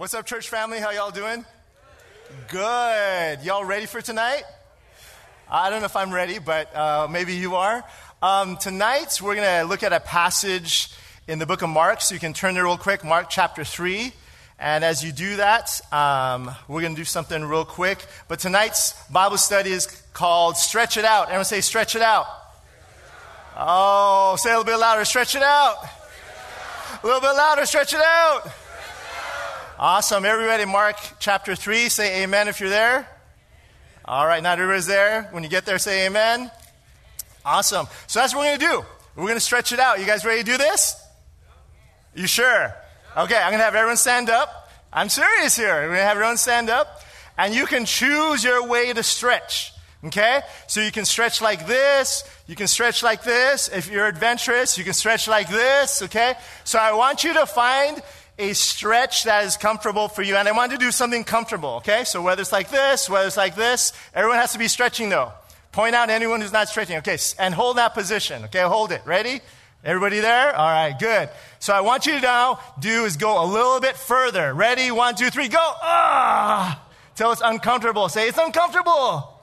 What's up, church family? How y'all doing? Good. Y'all ready for tonight? I don't know if I'm ready, but uh, maybe you are. Um, tonight, we're going to look at a passage in the book of Mark, so you can turn there real quick, Mark chapter 3. And as you do that, um, we're going to do something real quick. But tonight's Bible study is called Stretch It Out. Everyone say, Stretch It Out. Oh, say a little bit louder, Stretch It Out. A little bit louder, Stretch It Out. Awesome. Everybody, Mark chapter 3, say amen if you're there. All right, not everybody's there. When you get there, say amen. Awesome. So that's what we're going to do. We're going to stretch it out. You guys ready to do this? You sure? Okay, I'm going to have everyone stand up. I'm serious here. We're going to have everyone stand up. And you can choose your way to stretch. Okay? So you can stretch like this. You can stretch like this. If you're adventurous, you can stretch like this. Okay? So I want you to find a stretch that is comfortable for you. And I wanted to do something comfortable, okay? So whether it's like this, whether it's like this, everyone has to be stretching though. Point out anyone who's not stretching, okay? And hold that position, okay? Hold it. Ready? Everybody there? All right, good. So I want you to now do is go a little bit further. Ready? One, two, three, go. Ah! Till it's uncomfortable. Say, it's uncomfortable.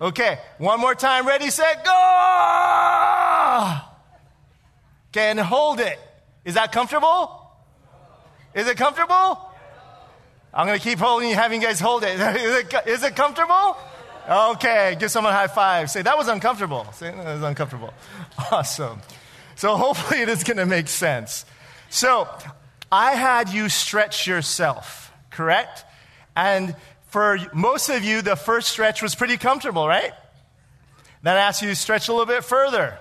Okay, one more time. Ready, set, go. Okay, and hold it. Is that comfortable? Is it comfortable? I'm going to keep holding you, having you guys hold it. Is it, is it comfortable? Okay, give someone a high five. Say, that was uncomfortable. Say, that was uncomfortable. Awesome. So hopefully it is going to make sense. So I had you stretch yourself, correct? And for most of you, the first stretch was pretty comfortable, right? Then I asked you to stretch a little bit further.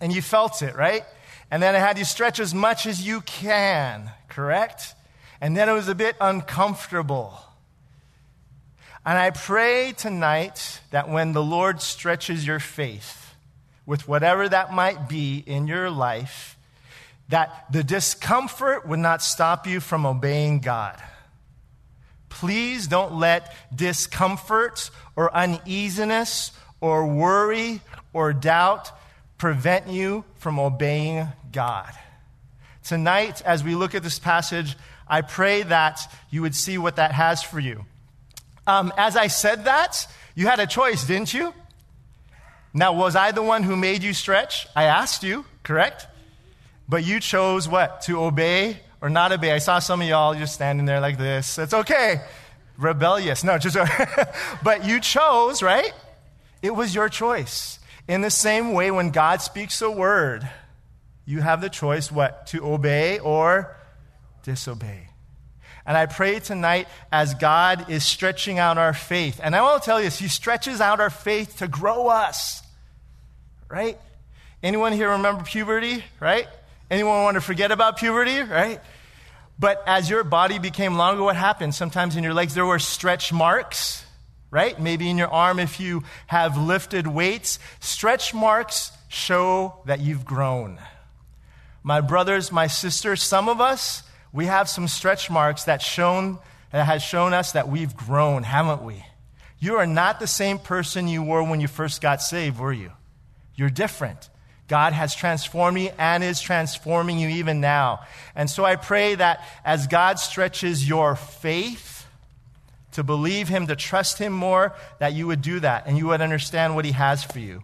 And you felt it, right? And then I had you stretch as much as you can, correct? And then it was a bit uncomfortable. And I pray tonight that when the Lord stretches your faith, with whatever that might be in your life, that the discomfort would not stop you from obeying God. Please don't let discomfort or uneasiness or worry or doubt prevent you from obeying God. Tonight, as we look at this passage, I pray that you would see what that has for you. Um, as I said that, you had a choice, didn't you? Now, was I the one who made you stretch? I asked you, correct? But you chose what? To obey or not obey? I saw some of y'all just standing there like this. It's okay. Rebellious. No, just, but you chose, right? It was your choice. In the same way, when God speaks a word, you have the choice what? To obey or disobey. And I pray tonight as God is stretching out our faith. And I want to tell you He stretches out our faith to grow us. Right? Anyone here remember puberty? Right? Anyone want to forget about puberty? Right? But as your body became longer, what happened? Sometimes in your legs there were stretch marks, right? Maybe in your arm if you have lifted weights. Stretch marks show that you've grown. My brothers, my sisters, some of us, we have some stretch marks that shown that has shown us that we've grown, haven't we? You are not the same person you were when you first got saved, were you? You're different. God has transformed you and is transforming you even now. And so I pray that as God stretches your faith to believe Him, to trust Him more, that you would do that and you would understand what He has for you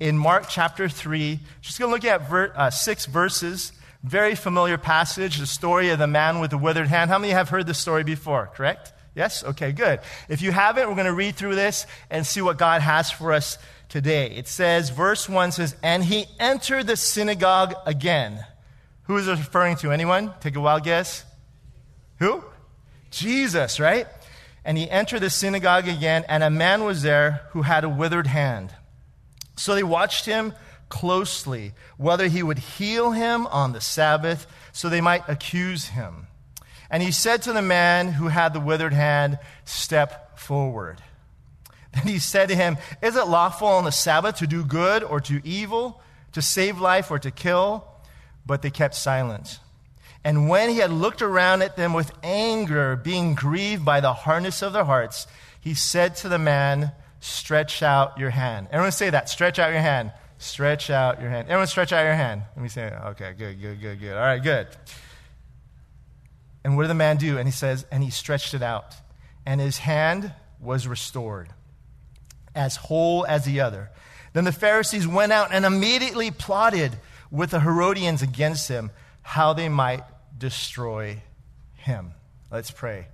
in Mark chapter 3. Just going to look at ver- uh, six verses. Very familiar passage, the story of the man with the withered hand. How many have heard this story before, correct? Yes? Okay, good. If you haven't, we're going to read through this and see what God has for us today. It says, verse 1 says, And he entered the synagogue again. Who is it referring to? Anyone? Take a wild guess. Who? Jesus, right? And he entered the synagogue again, and a man was there who had a withered hand. So they watched him closely, whether he would heal him on the Sabbath, so they might accuse him. And he said to the man who had the withered hand, Step forward. Then he said to him, Is it lawful on the Sabbath to do good or to evil, to save life or to kill? But they kept silent. And when he had looked around at them with anger, being grieved by the hardness of their hearts, he said to the man, Stretch out your hand. Everyone say that. Stretch out your hand. Stretch out your hand. Everyone stretch out your hand. Let me say, okay, good, good, good, good. All right, good. And what did the man do? And he says, and he stretched it out, and his hand was restored, as whole as the other. Then the Pharisees went out and immediately plotted with the Herodians against him, how they might destroy him. Let's pray.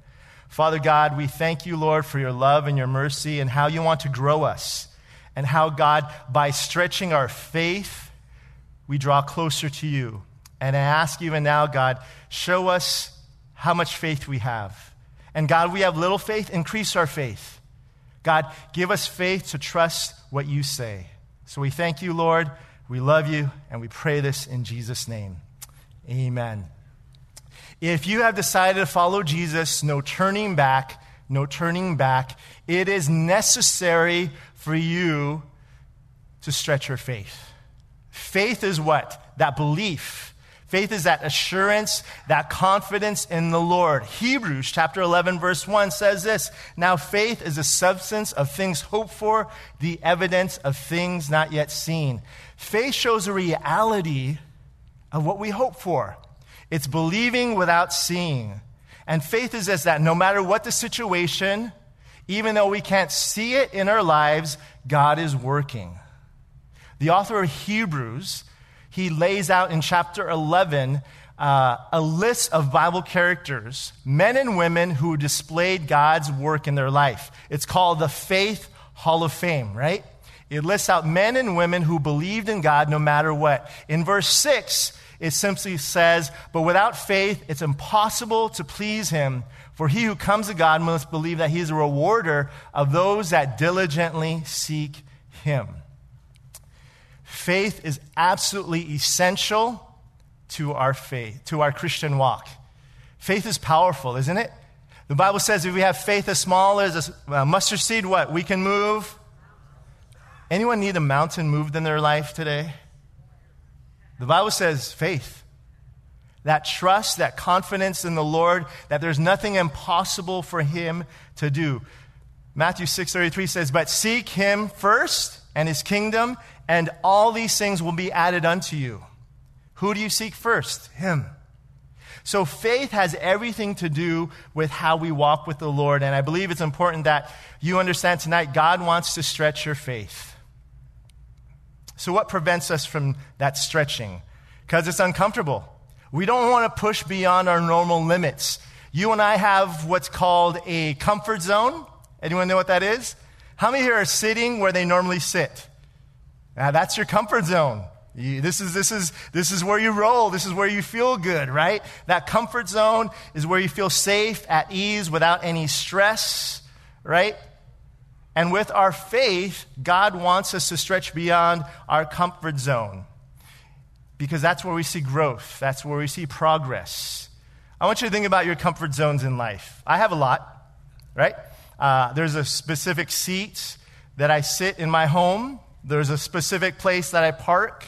Father God, we thank you, Lord, for your love and your mercy and how you want to grow us, and how, God, by stretching our faith, we draw closer to you. And I ask even now, God, show us how much faith we have. And God, we have little faith, increase our faith. God, give us faith to trust what you say. So we thank you, Lord. We love you, and we pray this in Jesus' name. Amen. If you have decided to follow Jesus, no turning back, no turning back. It is necessary for you to stretch your faith. Faith is what? That belief Faith is that assurance, that confidence in the Lord. Hebrews chapter 11 verse 1 says this, Now faith is the substance of things hoped for, the evidence of things not yet seen. Faith shows a reality of what we hope for. It's believing without seeing. And faith is this, that no matter what the situation, even though we can't see it in our lives, God is working. The author of Hebrews he lays out in chapter 11 uh, a list of Bible characters, men and women who displayed God's work in their life. It's called the Faith Hall of Fame, right? It lists out men and women who believed in God no matter what. In verse 6, it simply says, But without faith, it's impossible to please him. For he who comes to God must believe that he is a rewarder of those that diligently seek him. Faith is absolutely essential to our faith, to our Christian walk. Faith is powerful, isn't it? The Bible says if we have faith as small as a mustard seed, what? We can move. Anyone need a mountain moved in their life today? The Bible says faith. That trust, that confidence in the Lord, that there's nothing impossible for him to do. Matthew 6:33 says, "But seek him first and his kingdom, and all these things will be added unto you. Who do you seek first? Him. So faith has everything to do with how we walk with the Lord. And I believe it's important that you understand tonight God wants to stretch your faith. So, what prevents us from that stretching? Because it's uncomfortable. We don't want to push beyond our normal limits. You and I have what's called a comfort zone. Anyone know what that is? How many here are sitting where they normally sit? Now, that's your comfort zone. You, this, is, this, is, this is where you roll. This is where you feel good, right? That comfort zone is where you feel safe, at ease, without any stress, right? And with our faith, God wants us to stretch beyond our comfort zone because that's where we see growth, that's where we see progress. I want you to think about your comfort zones in life. I have a lot, right? Uh, there's a specific seat that I sit in my home there's a specific place that I park.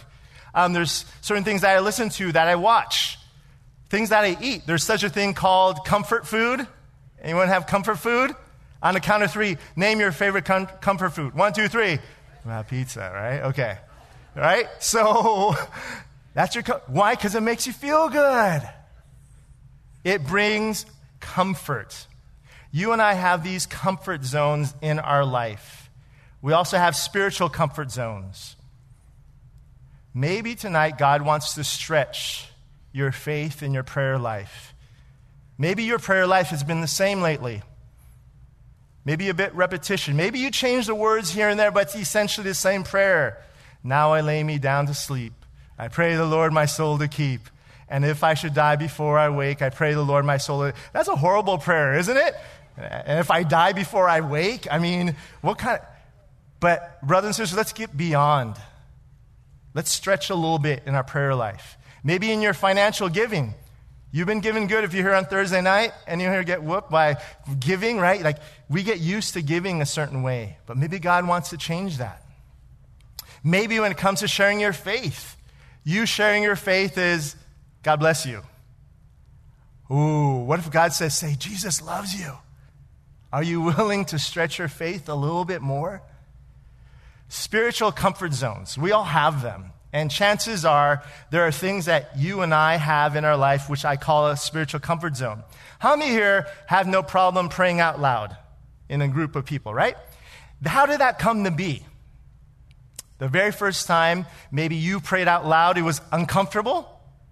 Um, there's certain things that I listen to, that I watch, things that I eat. There's such a thing called comfort food. Anyone have comfort food? On the count of three, name your favorite com- comfort food. One, two, three. Pizza, right? Okay. Right? So that's your. Co- Why? Because it makes you feel good. It brings comfort. You and I have these comfort zones in our life. We also have spiritual comfort zones. Maybe tonight God wants to stretch your faith in your prayer life. Maybe your prayer life has been the same lately. Maybe a bit repetition. Maybe you change the words here and there, but it's essentially the same prayer. Now I lay me down to sleep. I pray the Lord my soul to keep. And if I should die before I wake, I pray the Lord my soul. To... That's a horrible prayer, isn't it? And if I die before I wake, I mean, what kind of. But, brothers and sisters, let's get beyond. Let's stretch a little bit in our prayer life. Maybe in your financial giving. You've been giving good if you're here on Thursday night and you're here to get whooped by giving, right? Like, we get used to giving a certain way, but maybe God wants to change that. Maybe when it comes to sharing your faith, you sharing your faith is, God bless you. Ooh, what if God says, say, Jesus loves you? Are you willing to stretch your faith a little bit more? Spiritual comfort zones. We all have them. And chances are there are things that you and I have in our life which I call a spiritual comfort zone. How many here have no problem praying out loud in a group of people, right? How did that come to be? The very first time maybe you prayed out loud, it was uncomfortable.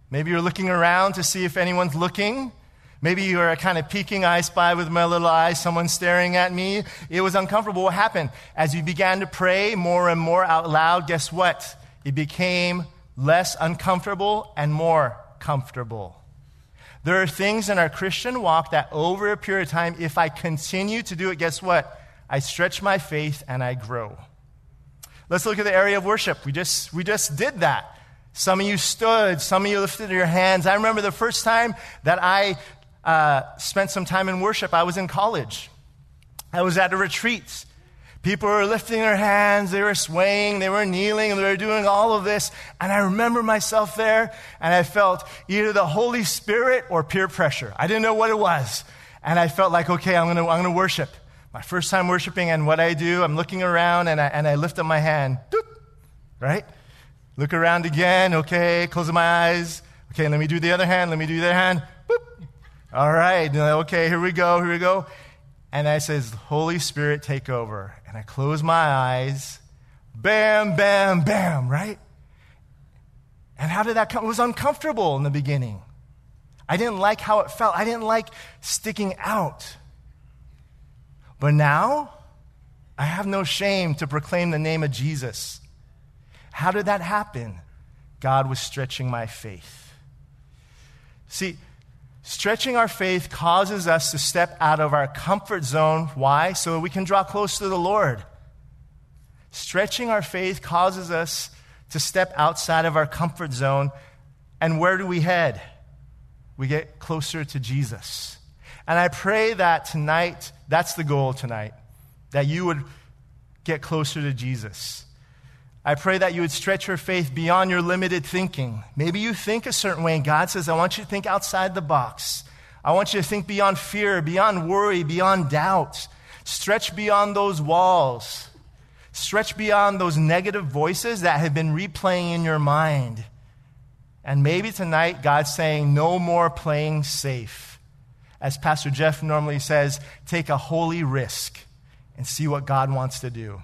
Maybe you're looking around to see if anyone's looking. Maybe you were kind of peeking, I spy with my little eyes, someone staring at me. It was uncomfortable. What happened? As you began to pray more and more out loud, guess what? It became less uncomfortable and more comfortable. There are things in our Christian walk that over a period of time, if I continue to do it, guess what? I stretch my faith and I grow. Let's look at the area of worship. We just, we just did that. Some of you stood, some of you lifted your hands. I remember the first time that I uh, spent some time in worship, I was in college. I was at a retreat. People were lifting their hands, they were swaying, they were kneeling, they were doing all of this. And I remember myself there, and I felt either the Holy Spirit or peer pressure. I didn't know what it was. And I felt like, okay, I'm gonna, I'm gonna worship. My first time worshiping, and what I do, I'm looking around and I, and I lift up my hand. Doop, right? Look around again, okay, closing my eyes. Okay, let me do the other hand, let me do the other hand. Boop. All right, okay, here we go, here we go. And I says, Holy Spirit, take over. And I close my eyes. Bam, bam, bam, right? And how did that come? It was uncomfortable in the beginning. I didn't like how it felt. I didn't like sticking out. But now, I have no shame to proclaim the name of Jesus. How did that happen? God was stretching my faith. See, Stretching our faith causes us to step out of our comfort zone. Why? So we can draw close to the Lord. Stretching our faith causes us to step outside of our comfort zone. And where do we head? We get closer to Jesus. And I pray that tonight, that's the goal tonight, that you would get closer to Jesus. I pray that you would stretch your faith beyond your limited thinking. Maybe you think a certain way, and God says, I want you to think outside the box. I want you to think beyond fear, beyond worry, beyond doubt. Stretch beyond those walls. Stretch beyond those negative voices that have been replaying in your mind. And maybe tonight, God's saying, no more playing safe. As Pastor Jeff normally says, take a holy risk and see what God wants to do.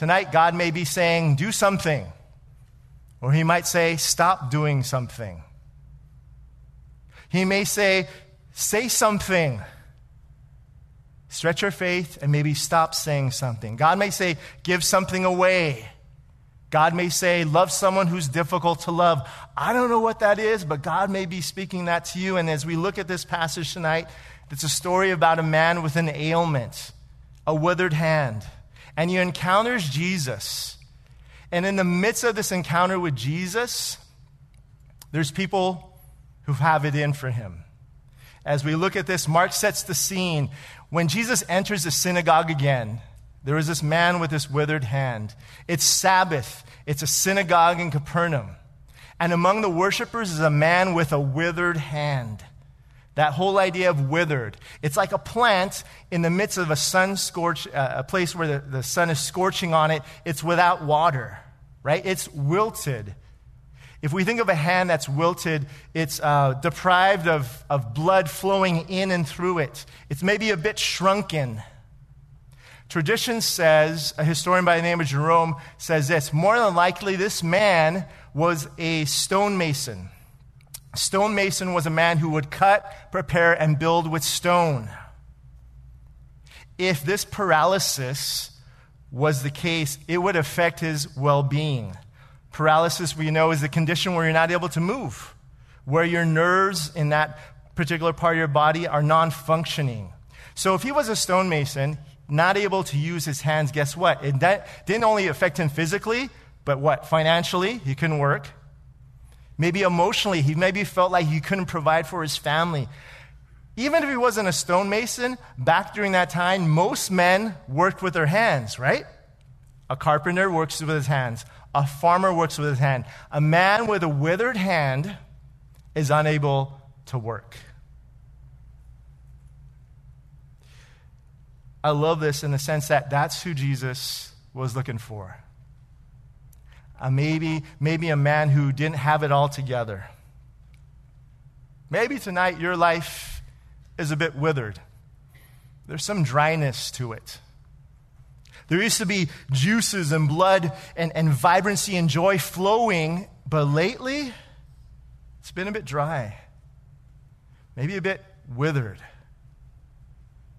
Tonight, God may be saying, do something. Or He might say, stop doing something. He may say, say something. Stretch your faith and maybe stop saying something. God may say, give something away. God may say, love someone who's difficult to love. I don't know what that is, but God may be speaking that to you. And as we look at this passage tonight, it's a story about a man with an ailment, a withered hand and he encounters Jesus. And in the midst of this encounter with Jesus, there's people who have it in for him. As we look at this, Mark sets the scene. When Jesus enters the synagogue again, there is this man with this withered hand. It's Sabbath, it's a synagogue in Capernaum. And among the worshipers is a man with a withered hand. That whole idea of withered. It's like a plant in the midst of a sun scorch, uh, a place where the, the sun is scorching on it. It's without water, right? It's wilted. If we think of a hand that's wilted, it's uh, deprived of, of blood flowing in and through it. It's maybe a bit shrunken. Tradition says, a historian by the name of Jerome says this more than likely, this man was a stonemason. Stonemason was a man who would cut, prepare, and build with stone. If this paralysis was the case, it would affect his well being. Paralysis, we know, is the condition where you're not able to move, where your nerves in that particular part of your body are non functioning. So if he was a stonemason, not able to use his hands, guess what? It didn't only affect him physically, but what? Financially, he couldn't work. Maybe emotionally, he maybe felt like he couldn't provide for his family. Even if he wasn't a stonemason, back during that time, most men worked with their hands, right? A carpenter works with his hands. A farmer works with his hand. A man with a withered hand is unable to work. I love this in the sense that that's who Jesus was looking for. Uh, maybe, maybe a man who didn't have it all together. Maybe tonight your life is a bit withered. There's some dryness to it. There used to be juices and blood and, and vibrancy and joy flowing, but lately it's been a bit dry, maybe a bit withered,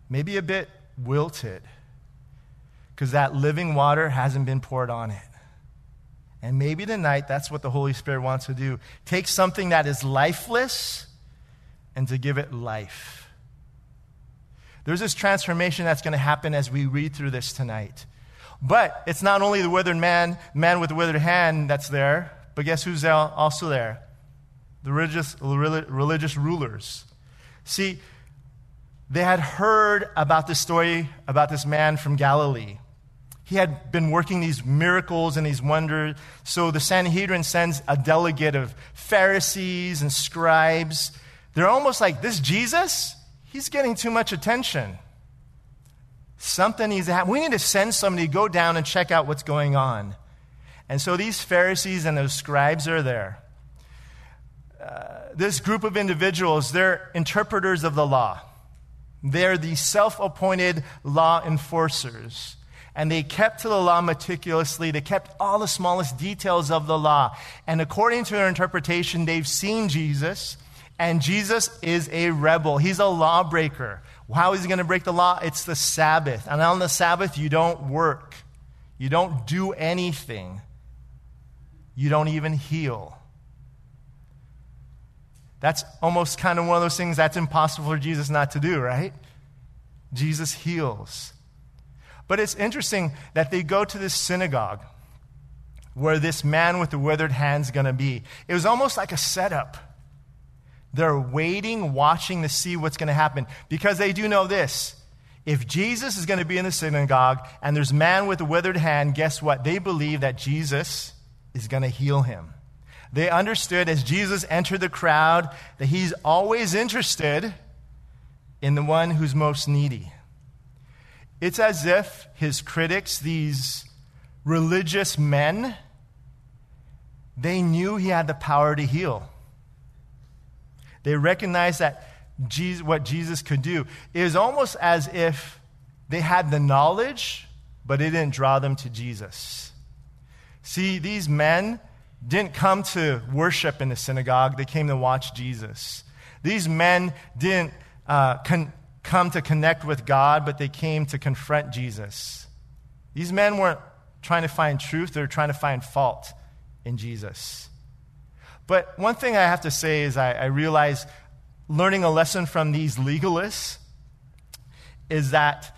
maybe a bit wilted, because that living water hasn't been poured on it. And maybe tonight that's what the Holy Spirit wants to do take something that is lifeless and to give it life. There's this transformation that's going to happen as we read through this tonight. But it's not only the withered man, man with the withered hand that's there, but guess who's also there? The religious, religious rulers. See, they had heard about this story about this man from Galilee. He had been working these miracles and these wonders. So the Sanhedrin sends a delegate of Pharisees and scribes. They're almost like, this Jesus? he's getting too much attention. Something needs to happen. We need to send somebody to go down and check out what's going on. And so these Pharisees and those scribes are there. Uh, this group of individuals, they're interpreters of the law. They're the self appointed law enforcers. And they kept to the law meticulously. They kept all the smallest details of the law. And according to their interpretation, they've seen Jesus. And Jesus is a rebel. He's a lawbreaker. How is he going to break the law? It's the Sabbath. And on the Sabbath, you don't work, you don't do anything, you don't even heal. That's almost kind of one of those things that's impossible for Jesus not to do, right? Jesus heals. But it's interesting that they go to this synagogue where this man with the withered hand is going to be. It was almost like a setup. They're waiting, watching to see what's going to happen because they do know this. If Jesus is going to be in the synagogue and there's man with a withered hand, guess what? They believe that Jesus is going to heal him. They understood as Jesus entered the crowd that he's always interested in the one who's most needy. It's as if his critics, these religious men, they knew he had the power to heal. They recognized that Jesus, what Jesus could do. It was almost as if they had the knowledge, but it didn't draw them to Jesus. See, these men didn't come to worship in the synagogue, they came to watch Jesus. These men didn't uh, con- come to connect with God, but they came to confront Jesus. These men weren't trying to find truth, they were trying to find fault in Jesus. But one thing I have to say is I, I realize learning a lesson from these legalists is that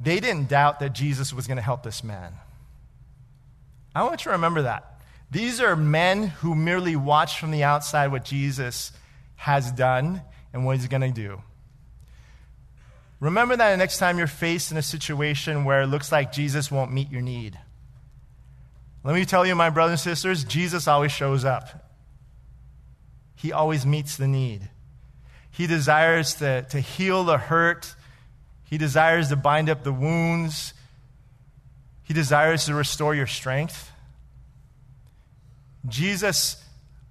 they didn't doubt that Jesus was going to help this man. I want you to remember that. These are men who merely watch from the outside what Jesus has done and what he's going to do. Remember that next time you're faced in a situation where it looks like Jesus won't meet your need. Let me tell you, my brothers and sisters, Jesus always shows up. He always meets the need. He desires to, to heal the hurt. He desires to bind up the wounds. He desires to restore your strength. Jesus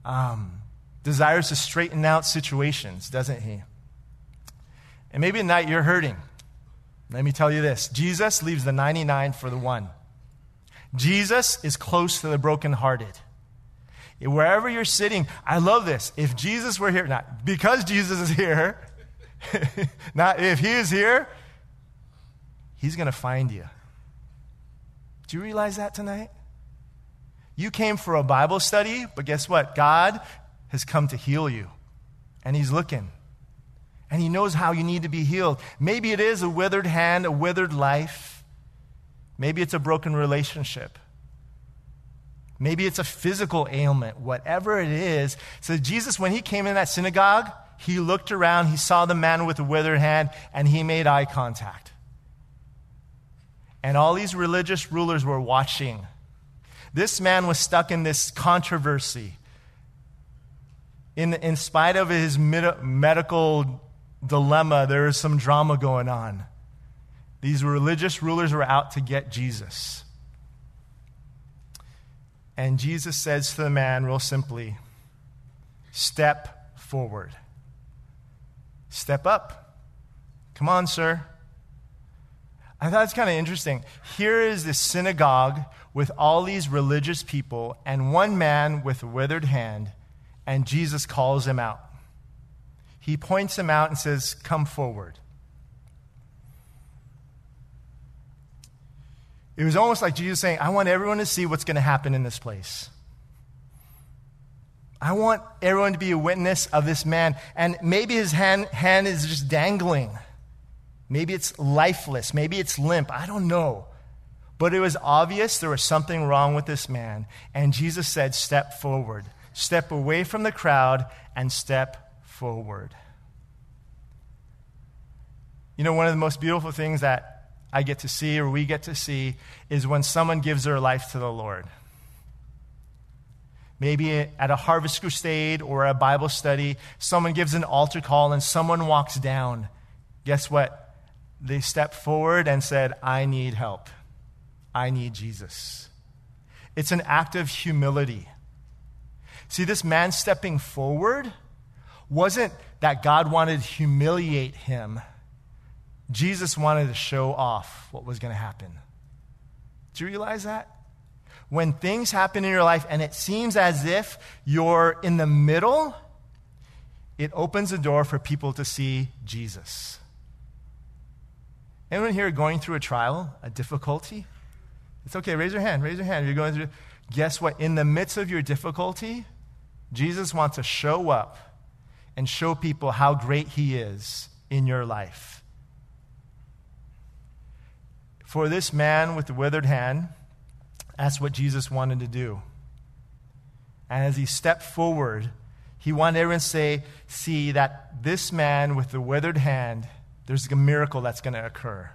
um, desires to straighten out situations, doesn't he? And maybe tonight you're hurting. Let me tell you this Jesus leaves the 99 for the one. Jesus is close to the brokenhearted. Wherever you're sitting, I love this. If Jesus were here, not because Jesus is here, not if he is here, he's going to find you. Do you realize that tonight? You came for a Bible study, but guess what? God has come to heal you, and he's looking. And he knows how you need to be healed. Maybe it is a withered hand, a withered life. Maybe it's a broken relationship. Maybe it's a physical ailment, whatever it is. So, Jesus, when he came in that synagogue, he looked around, he saw the man with the withered hand, and he made eye contact. And all these religious rulers were watching. This man was stuck in this controversy. In, in spite of his med- medical dilemma, there is some drama going on. These religious rulers were out to get Jesus. And Jesus says to the man, real simply, Step forward. Step up. Come on, sir. I thought it's kind of interesting. Here is this synagogue with all these religious people and one man with a withered hand, and Jesus calls him out. He points him out and says, Come forward. It was almost like Jesus saying, I want everyone to see what's going to happen in this place. I want everyone to be a witness of this man. And maybe his hand, hand is just dangling. Maybe it's lifeless. Maybe it's limp. I don't know. But it was obvious there was something wrong with this man. And Jesus said, Step forward. Step away from the crowd and step forward. You know, one of the most beautiful things that I get to see or we get to see is when someone gives their life to the Lord. Maybe at a harvest crusade or a Bible study, someone gives an altar call and someone walks down. Guess what? They step forward and said, I need help. I need Jesus. It's an act of humility. See, this man stepping forward wasn't that God wanted to humiliate him. Jesus wanted to show off what was going to happen. Do you realize that? when things happen in your life and it seems as if you're in the middle, it opens the door for people to see Jesus. Anyone here going through a trial, a difficulty? It's okay, raise your hand, raise your hand. You're going through. Guess what? In the midst of your difficulty, Jesus wants to show up and show people how great He is in your life. For this man with the withered hand, that's what Jesus wanted to do. And as he stepped forward, he wanted everyone to say, see that this man with the withered hand, there's a miracle that's going to occur.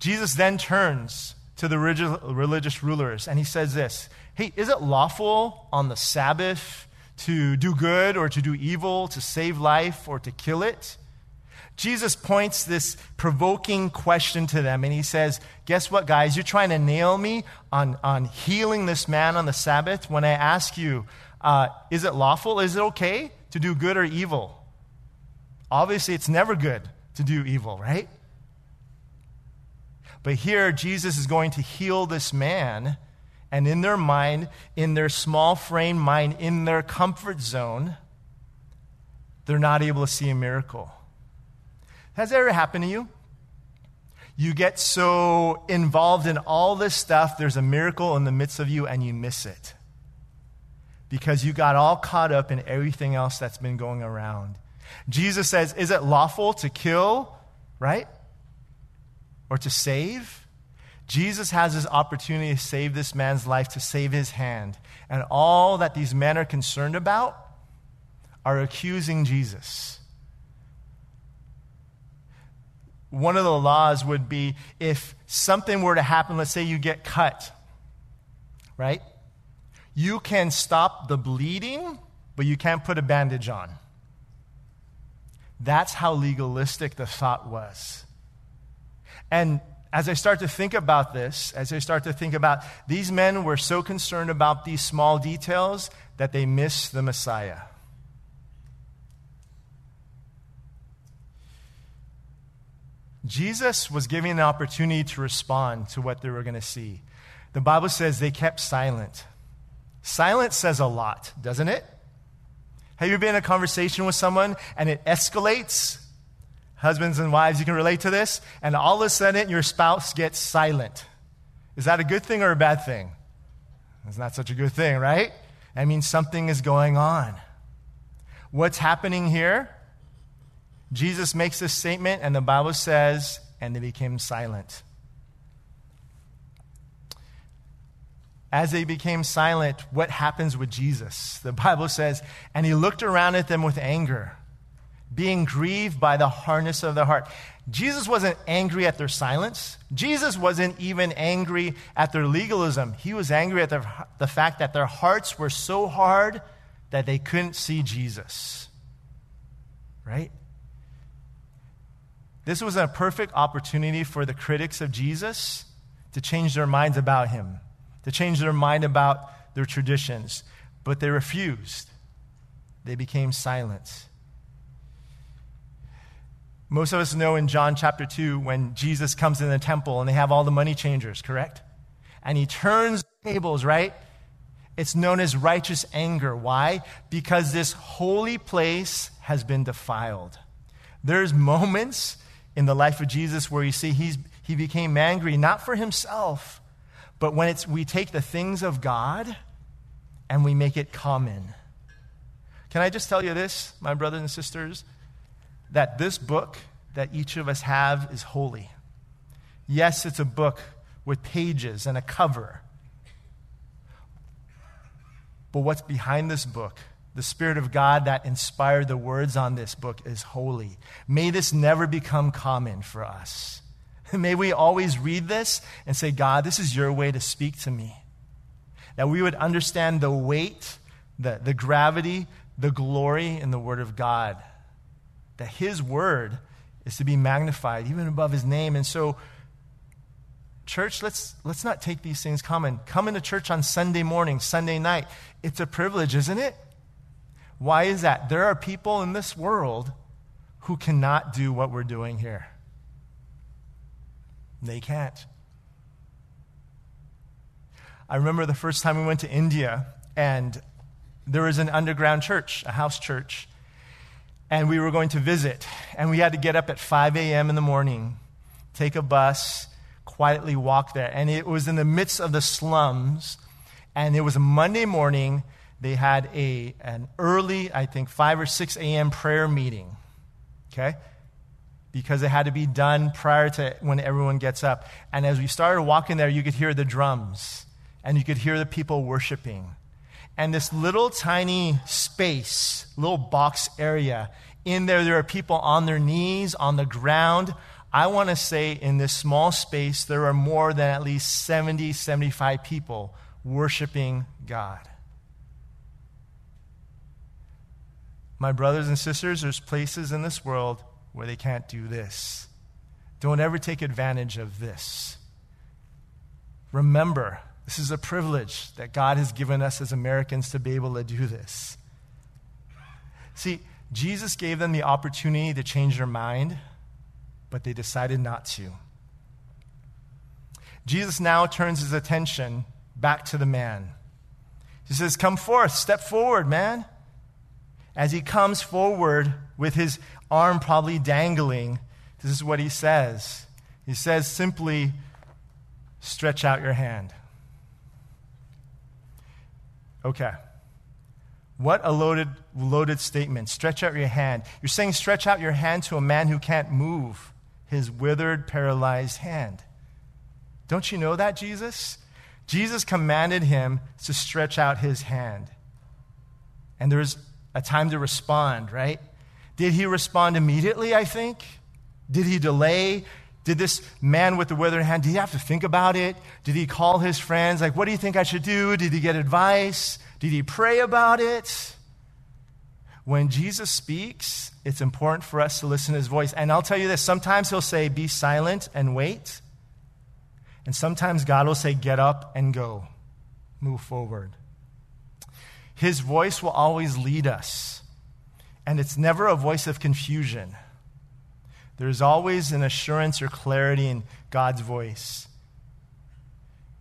Jesus then turns to the religious rulers and he says this Hey, is it lawful on the Sabbath to do good or to do evil, to save life or to kill it? Jesus points this provoking question to them, and he says, Guess what, guys? You're trying to nail me on, on healing this man on the Sabbath when I ask you, uh, is it lawful? Is it okay to do good or evil? Obviously, it's never good to do evil, right? But here, Jesus is going to heal this man, and in their mind, in their small frame mind, in their comfort zone, they're not able to see a miracle. Has that ever happened to you? You get so involved in all this stuff, there's a miracle in the midst of you, and you miss it. Because you got all caught up in everything else that's been going around. Jesus says, Is it lawful to kill, right? Or to save? Jesus has this opportunity to save this man's life, to save his hand. And all that these men are concerned about are accusing Jesus one of the laws would be if something were to happen, let's say you get cut, right? You can stop the bleeding, but you can't put a bandage on. That's how legalistic the thought was. And as I start to think about this, as I start to think about these men were so concerned about these small details that they missed the Messiah. Jesus was given an opportunity to respond to what they were going to see. The Bible says they kept silent. Silence says a lot, doesn't it? Have you been in a conversation with someone and it escalates? Husbands and wives, you can relate to this. And all of a sudden, your spouse gets silent. Is that a good thing or a bad thing? It's not such a good thing, right? That means something is going on. What's happening here? Jesus makes this statement, and the Bible says, and they became silent. As they became silent, what happens with Jesus? The Bible says, and he looked around at them with anger, being grieved by the hardness of their heart. Jesus wasn't angry at their silence. Jesus wasn't even angry at their legalism. He was angry at the, the fact that their hearts were so hard that they couldn't see Jesus. Right? This was a perfect opportunity for the critics of Jesus to change their minds about him. to change their mind about their traditions, but they refused. They became silent. Most of us know in John chapter 2 when Jesus comes in the temple and they have all the money changers, correct? And he turns tables, right? It's known as righteous anger. Why? Because this holy place has been defiled. There's moments in the life of Jesus where you see he's, he became angry, not for himself, but when it's, we take the things of God and we make it common. Can I just tell you this, my brothers and sisters? That this book that each of us have is holy. Yes, it's a book with pages and a cover. But what's behind this book, the Spirit of God that inspired the words on this book, is holy. May this never become common for us. May we always read this and say, God, this is your way to speak to me. That we would understand the weight, the, the gravity, the glory in the Word of God. That His Word is to be magnified, even above His name. And so, church, let's, let's not take these things common. Come into church on Sunday morning, Sunday night. It's a privilege, isn't it? Why is that? There are people in this world who cannot do what we're doing here. They can't. I remember the first time we went to India, and there was an underground church, a house church, and we were going to visit. And we had to get up at 5 a.m. in the morning, take a bus, quietly walk there. And it was in the midst of the slums, and it was a Monday morning. They had a, an early, I think, 5 or 6 a.m. prayer meeting. Okay? because it had to be done prior to when everyone gets up. And as we started walking there, you could hear the drums and you could hear the people worshiping. And this little tiny space, little box area, in there, there are people on their knees, on the ground. I want to say in this small space, there are more than at least 70, 75 people worshiping God. My brothers and sisters, there's places in this world where they can't do this. Don't ever take advantage of this. Remember, this is a privilege that God has given us as Americans to be able to do this. See, Jesus gave them the opportunity to change their mind, but they decided not to. Jesus now turns his attention back to the man. He says, Come forth, step forward, man. As he comes forward with his arm probably dangling, this is what he says. He says simply, stretch out your hand. Okay. What a loaded, loaded statement. Stretch out your hand. You're saying stretch out your hand to a man who can't move his withered, paralyzed hand. Don't you know that, Jesus? Jesus commanded him to stretch out his hand. And there's a time to respond, right? Did he respond immediately, I think? Did he delay? Did this man with the withered hand, did he have to think about it? Did he call his friends? Like, what do you think I should do? Did he get advice? Did he pray about it? When Jesus speaks, it's important for us to listen to his voice. And I'll tell you this sometimes he'll say, Be silent and wait. And sometimes God will say, Get up and go, move forward. His voice will always lead us. And it's never a voice of confusion. There's always an assurance or clarity in God's voice.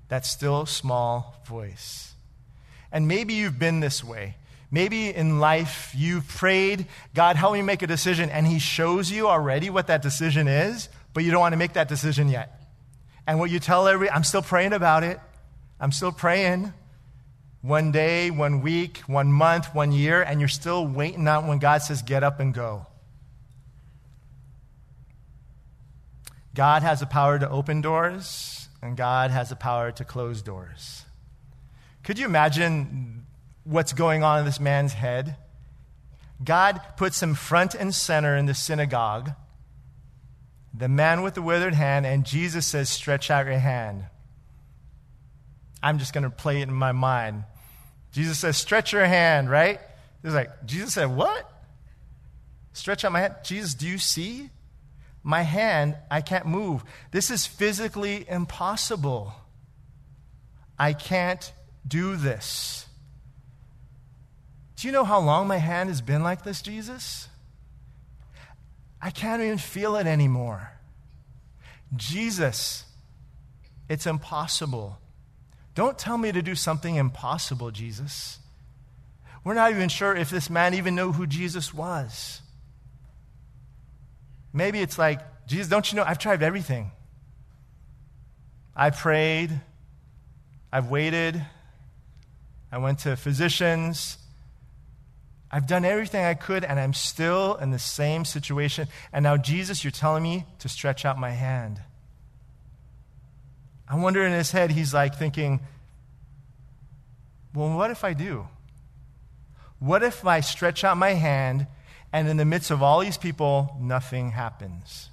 That still small voice. And maybe you've been this way. Maybe in life you've prayed, God, help me make a decision, and He shows you already what that decision is, but you don't want to make that decision yet. And what you tell every, I'm still praying about it. I'm still praying one day, one week, one month, one year, and you're still waiting on when God says, get up and go. God has the power to open doors, and God has the power to close doors. Could you imagine what's going on in this man's head? God puts him front and center in the synagogue, the man with the withered hand, and Jesus says, Stretch out your hand. I'm just going to play it in my mind. Jesus says, stretch your hand, right? He's like, Jesus said, what? Stretch out my hand. Jesus, do you see? My hand, I can't move. This is physically impossible. I can't do this. Do you know how long my hand has been like this, Jesus? I can't even feel it anymore. Jesus, it's impossible. Don't tell me to do something impossible, Jesus. We're not even sure if this man even knew who Jesus was. Maybe it's like, Jesus, don't you know? I've tried everything. I prayed. I've waited. I went to physicians. I've done everything I could, and I'm still in the same situation. And now, Jesus, you're telling me to stretch out my hand. I wonder in his head, he's like thinking, well, what if I do? What if I stretch out my hand and in the midst of all these people, nothing happens?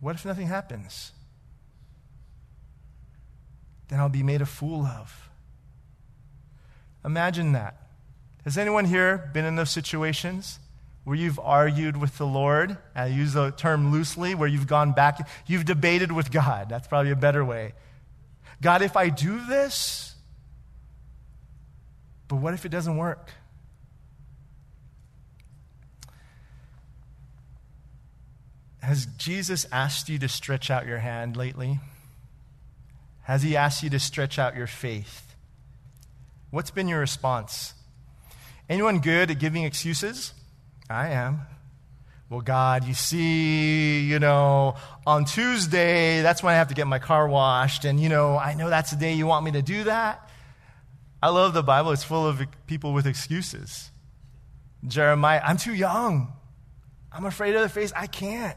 What if nothing happens? Then I'll be made a fool of. Imagine that. Has anyone here been in those situations where you've argued with the Lord? I use the term loosely, where you've gone back, you've debated with God. That's probably a better way. God, if I do this, but what if it doesn't work? Has Jesus asked you to stretch out your hand lately? Has he asked you to stretch out your faith? What's been your response? Anyone good at giving excuses? I am. Well, God, you see, you know, on Tuesday, that's when I have to get my car washed. And, you know, I know that's the day you want me to do that. I love the Bible. It's full of people with excuses. Jeremiah, I'm too young. I'm afraid of the face. I can't.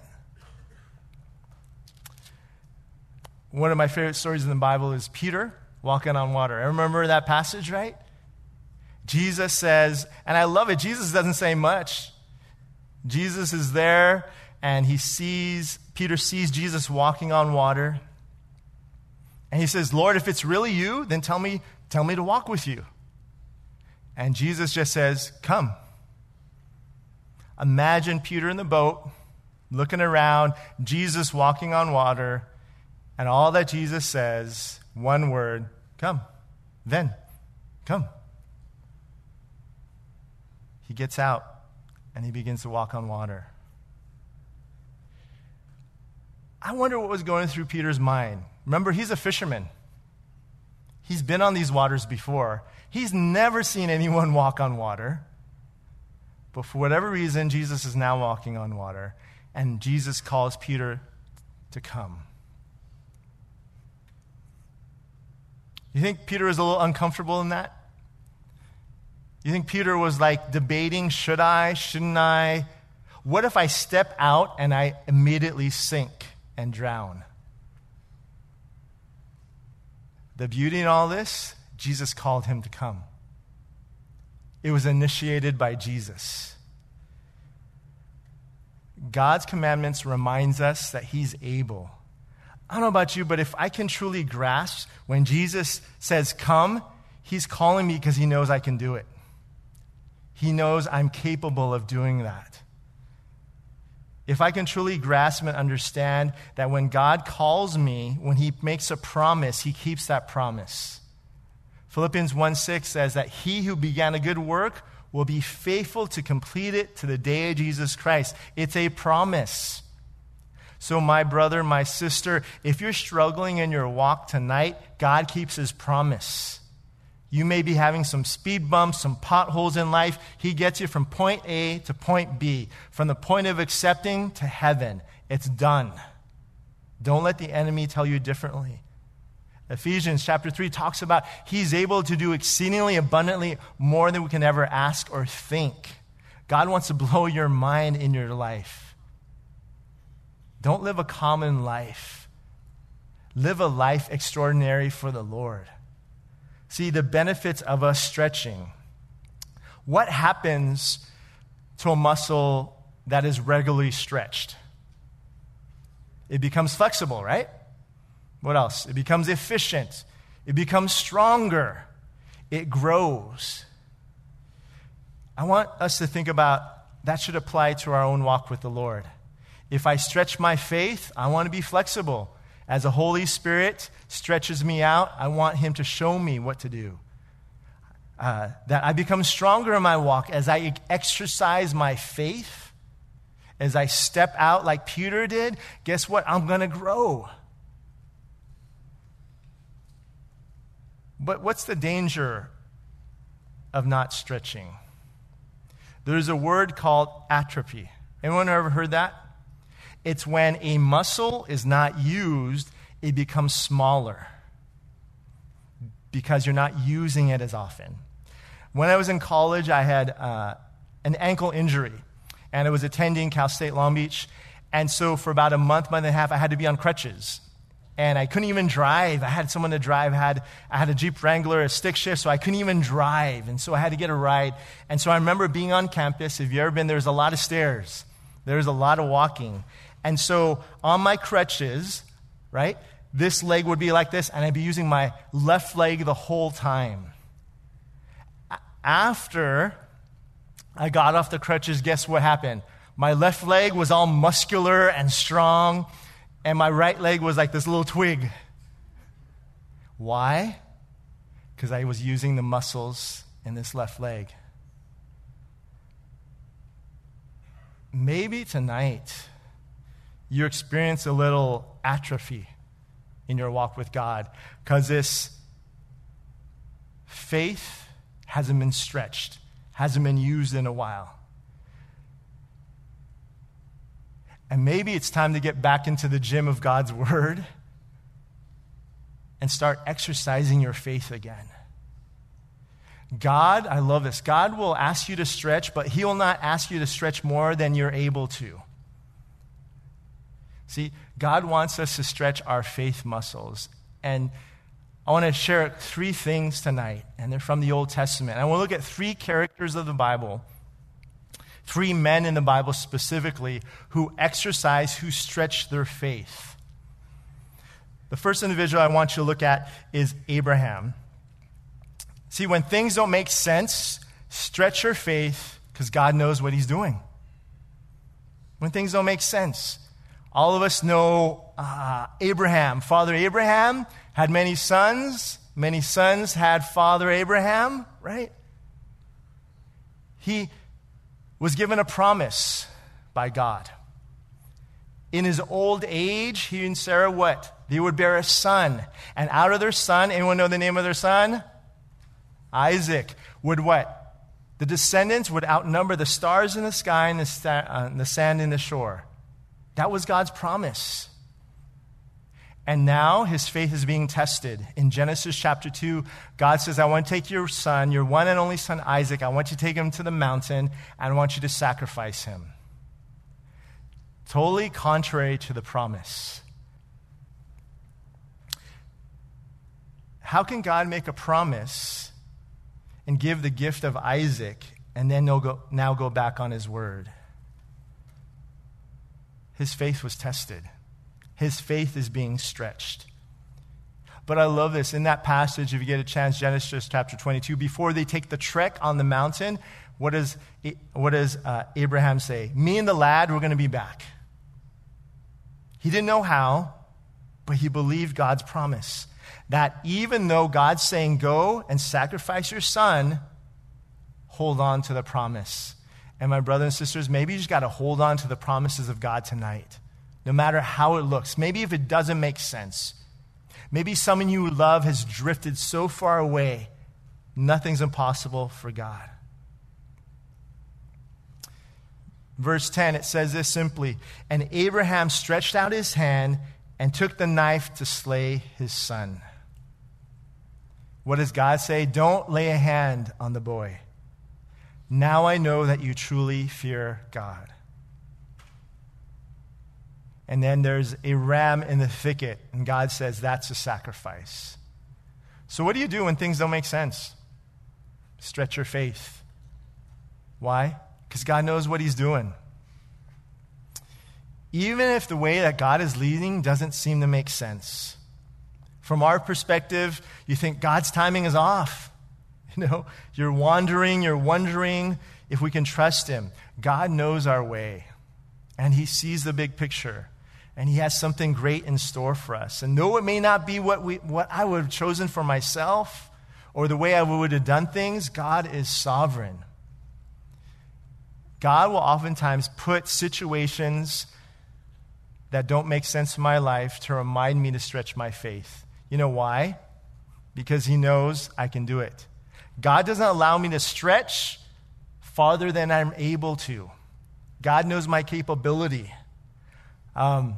One of my favorite stories in the Bible is Peter walking on water. I remember that passage, right? Jesus says, and I love it, Jesus doesn't say much. Jesus is there and he sees, Peter sees Jesus walking on water. And he says, Lord, if it's really you, then tell me, tell me to walk with you. And Jesus just says, Come. Imagine Peter in the boat, looking around, Jesus walking on water, and all that Jesus says, one word, come. Then, come. He gets out and he begins to walk on water. I wonder what was going through Peter's mind. Remember, he's a fisherman. He's been on these waters before. He's never seen anyone walk on water. But for whatever reason, Jesus is now walking on water, and Jesus calls Peter to come. You think Peter was a little uncomfortable in that? You think Peter was like debating, should I, shouldn't I? What if I step out and I immediately sink and drown? The beauty in all this, Jesus called him to come. It was initiated by Jesus. God's commandments reminds us that he's able I don't know about you, but if I can truly grasp when Jesus says, Come, he's calling me because he knows I can do it. He knows I'm capable of doing that. If I can truly grasp and understand that when God calls me, when he makes a promise, he keeps that promise. Philippians 1 6 says that he who began a good work will be faithful to complete it to the day of Jesus Christ. It's a promise. So, my brother, my sister, if you're struggling in your walk tonight, God keeps his promise. You may be having some speed bumps, some potholes in life. He gets you from point A to point B, from the point of accepting to heaven. It's done. Don't let the enemy tell you differently. Ephesians chapter 3 talks about he's able to do exceedingly abundantly more than we can ever ask or think. God wants to blow your mind in your life. Don't live a common life. Live a life extraordinary for the Lord. See the benefits of us stretching. What happens to a muscle that is regularly stretched? It becomes flexible, right? What else? It becomes efficient. It becomes stronger. It grows. I want us to think about that should apply to our own walk with the Lord. If I stretch my faith, I want to be flexible. As the Holy Spirit stretches me out, I want Him to show me what to do. Uh, that I become stronger in my walk as I exercise my faith, as I step out like Peter did. Guess what? I'm going to grow. But what's the danger of not stretching? There's a word called atrophy. Anyone ever heard that? It's when a muscle is not used, it becomes smaller because you're not using it as often. When I was in college, I had uh, an ankle injury, and I was attending Cal State Long Beach. And so, for about a month, month and a half, I had to be on crutches and I couldn't even drive. I had someone to drive. I had, I had a Jeep Wrangler, a stick shift, so I couldn't even drive. And so I had to get a ride. And so I remember being on campus. If you've ever been, there? there's a lot of stairs, there's a lot of walking. And so on my crutches, right, this leg would be like this, and I'd be using my left leg the whole time. After I got off the crutches, guess what happened? My left leg was all muscular and strong and my right leg was like this little twig. Why? Because I was using the muscles in this left leg. Maybe tonight you experience a little atrophy in your walk with God because this faith hasn't been stretched, hasn't been used in a while. And maybe it's time to get back into the gym of God's Word and start exercising your faith again. God, I love this. God will ask you to stretch, but He will not ask you to stretch more than you're able to. See, God wants us to stretch our faith muscles. And I want to share three things tonight, and they're from the Old Testament. I want to look at three characters of the Bible three men in the Bible specifically who exercise, who stretch their faith. The first individual I want you to look at is Abraham. See, when things don't make sense, stretch your faith because God knows what He's doing. When things don't make sense, all of us know uh, Abraham. Father Abraham had many sons. Many sons had Father Abraham, right? He was given a promise by God. In his old age, he and Sarah, what? They would bear a son. And out of their son, anyone know the name of their son? Isaac. Would what? The descendants would outnumber the stars in the sky and the, uh, the sand in the shore. That was God's promise. And now his faith is being tested. In Genesis chapter 2, God says, I want to take your son, your one and only son Isaac, I want you to take him to the mountain, and I want you to sacrifice him. Totally contrary to the promise. How can God make a promise and give the gift of Isaac and then go, now go back on his word? His faith was tested his faith is being stretched. But I love this. In that passage, if you get a chance, Genesis chapter 22, before they take the trek on the mountain, what does, what does uh, Abraham say? Me and the lad, we're going to be back. He didn't know how, but he believed God's promise. That even though God's saying, go and sacrifice your son, hold on to the promise. And my brothers and sisters, maybe you just got to hold on to the promises of God tonight no matter how it looks. Maybe if it doesn't make sense. Maybe someone you love has drifted so far away, nothing's impossible for God. Verse 10, it says this simply And Abraham stretched out his hand and took the knife to slay his son. What does God say? Don't lay a hand on the boy. Now I know that you truly fear God. And then there's a ram in the thicket, and God says that's a sacrifice. So, what do you do when things don't make sense? Stretch your faith. Why? Because God knows what He's doing. Even if the way that God is leading doesn't seem to make sense. From our perspective, you think God's timing is off. You know, you're wandering, you're wondering if we can trust Him. God knows our way, and He sees the big picture. and He has something great in store for us. And though it may not be what, we, what I would have chosen for myself or the way I would have done things, God is sovereign. God will oftentimes put situations that don't make sense in my life to remind me to stretch my faith. You know why? Because He knows I can do it. God doesn't allow me to stretch farther than I'm able to. God knows my capability. Um,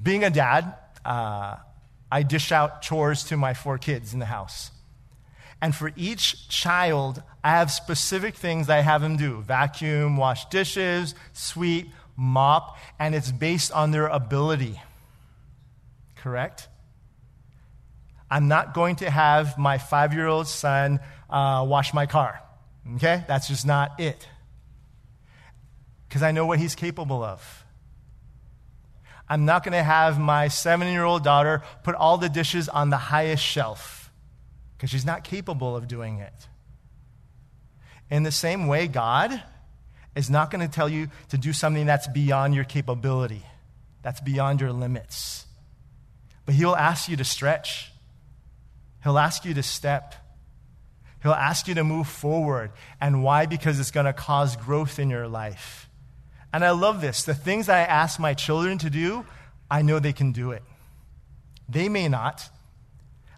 being a dad, uh, I dish out chores to my four kids in the house. And for each child, I have specific things I have them do vacuum, wash dishes, sweep, mop, and it's based on their ability. Correct? I'm not going to have my five year old son uh, wash my car. Okay? That's just not it. Because I know what he's capable of. I'm not going to have my seven year old daughter put all the dishes on the highest shelf because she's not capable of doing it. In the same way, God is not going to tell you to do something that's beyond your capability, that's beyond your limits. But He'll ask you to stretch, He'll ask you to step. He'll ask you to move forward. And why? Because it's going to cause growth in your life. And I love this. The things I ask my children to do, I know they can do it. They may not.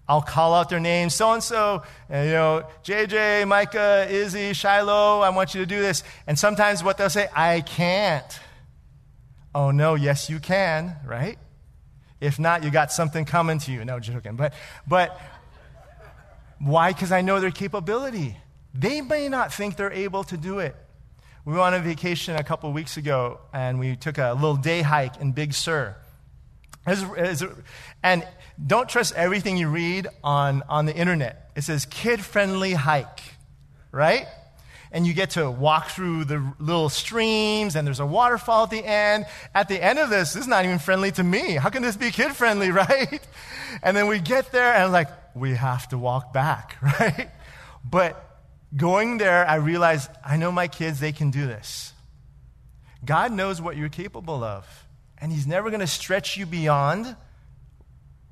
I'll call out their names, so and so, you know, JJ, Micah, Izzy, Shiloh, I want you to do this. And sometimes what they'll say, I can't. Oh, no, yes, you can, right? If not, you got something coming to you. No, joking. But, but why? Because I know their capability. They may not think they're able to do it. We went on a vacation a couple weeks ago, and we took a little day hike in Big Sur. And don't trust everything you read on, on the internet. It says kid friendly hike, right? And you get to walk through the little streams, and there's a waterfall at the end. At the end of this, this is not even friendly to me. How can this be kid friendly, right? And then we get there, and like, we have to walk back, right? But going there, I realized I know my kids, they can do this. God knows what you're capable of, and He's never going to stretch you beyond